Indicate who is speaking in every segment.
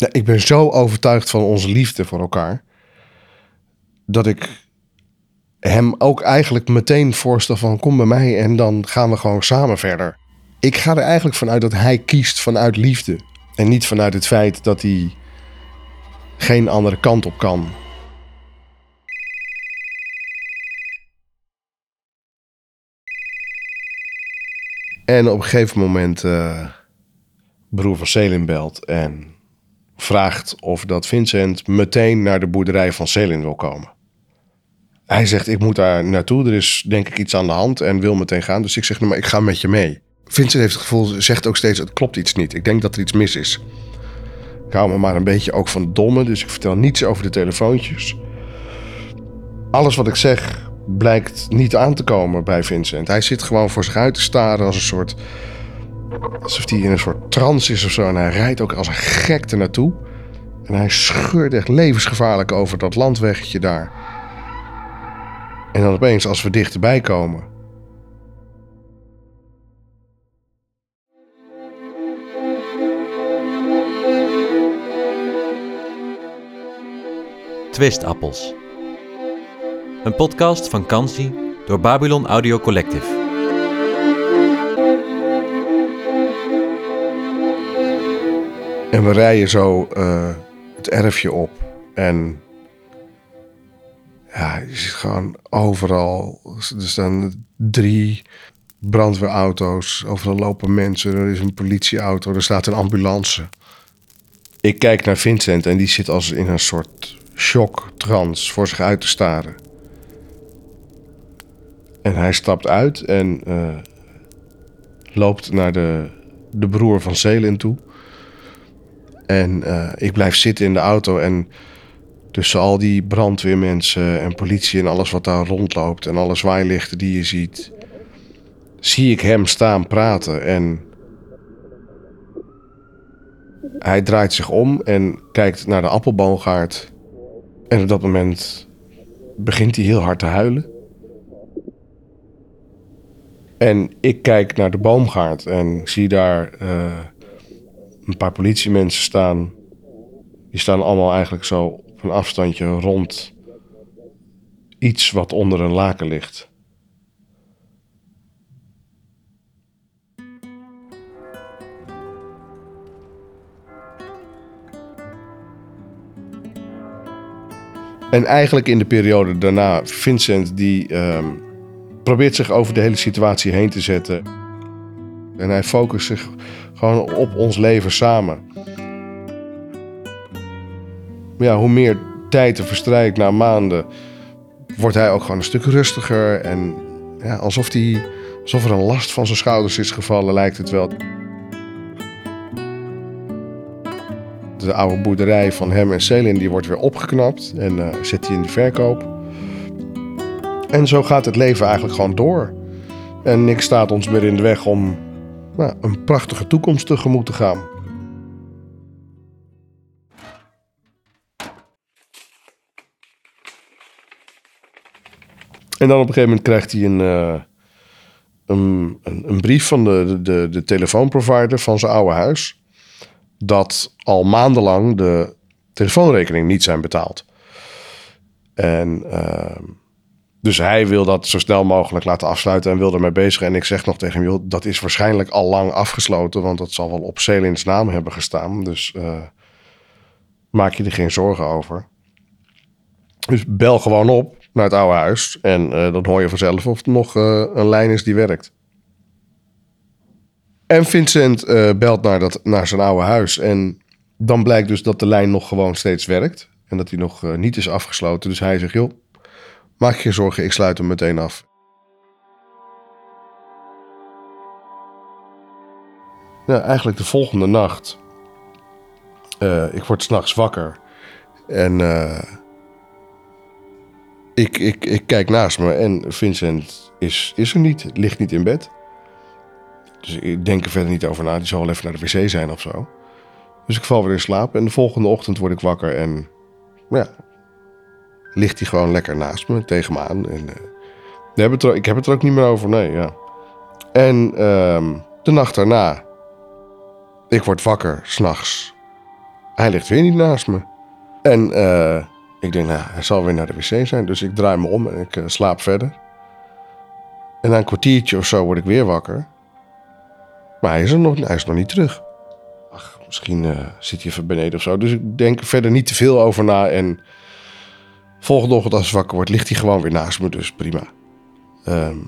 Speaker 1: Ja, ik ben zo overtuigd van onze liefde voor elkaar. Dat ik hem ook eigenlijk meteen voorstel van kom bij mij en dan gaan we gewoon samen verder. Ik ga er eigenlijk vanuit dat hij kiest vanuit liefde. En niet vanuit het feit dat hij geen andere kant op kan. En op een gegeven moment eh, broer van Selin belt en vraagt of dat Vincent meteen naar de boerderij van Selin wil komen. Hij zegt, ik moet daar naartoe. Er is denk ik iets aan de hand en wil meteen gaan. Dus ik zeg, nou, maar ik ga met je mee. Vincent heeft het gevoel, zegt ook steeds, het klopt iets niet. Ik denk dat er iets mis is. Ik hou me maar een beetje ook van domme, dus ik vertel niets over de telefoontjes. Alles wat ik zeg blijkt niet aan te komen bij Vincent. Hij zit gewoon voor zich uit te staren als een soort... Alsof hij in een soort trance is of zo. En hij rijdt ook als een gek naartoe. En hij scheurt echt levensgevaarlijk over dat landweggetje daar. En dan opeens, als we dichterbij komen.
Speaker 2: Twistappels. Een podcast van Kansi door Babylon Audio Collective.
Speaker 1: En we rijden zo uh, het erfje op. En ja, je ziet gewoon overal. Er staan drie brandweerauto's. Overal lopen mensen. Er is een politieauto. Er staat een ambulance. Ik kijk naar Vincent en die zit als in een soort shock, trance voor zich uit te staren. En hij stapt uit en uh, loopt naar de, de broer van Zelin toe. En uh, ik blijf zitten in de auto en tussen al die brandweermensen en politie en alles wat daar rondloopt en alle zwaailichten die je ziet, zie ik hem staan praten en hij draait zich om en kijkt naar de appelboomgaard. En op dat moment begint hij heel hard te huilen. En ik kijk naar de boomgaard en zie daar uh, een paar politiemensen staan. Die staan allemaal eigenlijk zo op een afstandje rond iets wat onder een laken ligt. En eigenlijk in de periode daarna, Vincent die um, probeert zich over de hele situatie heen te zetten. En hij focust zich gewoon op ons leven samen. Ja, hoe meer tijd er verstrijkt na maanden, wordt hij ook gewoon een stuk rustiger. En ja, alsof, die, alsof er een last van zijn schouders is gevallen, lijkt het wel. De oude boerderij van hem en Selin die wordt weer opgeknapt en uh, zet hij in de verkoop. En zo gaat het leven eigenlijk gewoon door. En niks staat ons meer in de weg om een prachtige toekomst tegemoet te gaan. En dan op een gegeven moment krijgt hij een, uh, een, een, brief van de, de, de telefoonprovider van zijn oude huis. Dat al maandenlang de telefoonrekening niet zijn betaald. En uh, dus hij wil dat zo snel mogelijk laten afsluiten en wil ermee bezig. En ik zeg nog tegen hem, joh, dat is waarschijnlijk al lang afgesloten, want dat zal wel op Celins naam hebben gestaan. Dus uh, maak je er geen zorgen over. Dus bel gewoon op naar het oude huis en uh, dan hoor je vanzelf of er nog uh, een lijn is die werkt. En Vincent belt naar, dat, naar zijn oude huis en dan blijkt dus dat de lijn nog gewoon steeds werkt. En dat hij nog niet is afgesloten. Dus hij zegt, joh, Maak je zorgen, ik sluit hem meteen af. Ja, eigenlijk de volgende nacht. Uh, ik word s'nachts wakker. En uh, ik, ik, ik kijk naast me en Vincent is, is er niet. Ligt niet in bed. Dus ik denk er verder niet over na. Die zal wel even naar de wc zijn of zo. Dus ik val weer in slaap. En de volgende ochtend word ik wakker en ja, ligt hij gewoon lekker naast me, tegen me aan. En, uh, er, ik heb het er ook niet meer over, nee, ja. En uh, de nacht daarna, ik word wakker, s'nachts. hij ligt weer niet naast me. En eh, ik denk, nou, hij zal weer naar de wc zijn. Dus ik draai me om en ik eh, slaap verder. En na een kwartiertje of zo word ik weer wakker. Maar hij is er nog, hij is nog niet terug. Ach, misschien zit hij even beneden of zo. Dus ik denk er verder niet te veel over na. En volgende ochtend als ik wakker word, ligt hij gewoon weer naast me. Dus prima. Ehm,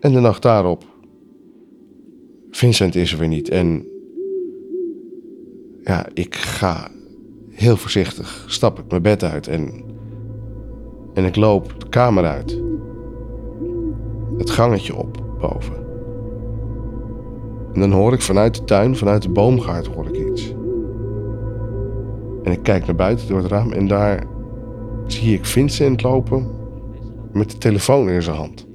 Speaker 1: en de nacht daarop. Vincent is er weer niet. En ja, ik ga heel voorzichtig, stap ik mijn bed uit en, en ik loop de kamer uit. Het gangetje op boven. En dan hoor ik vanuit de tuin, vanuit de boomgaard hoor ik iets. En ik kijk naar buiten door het raam en daar zie ik Vincent lopen met de telefoon in zijn hand.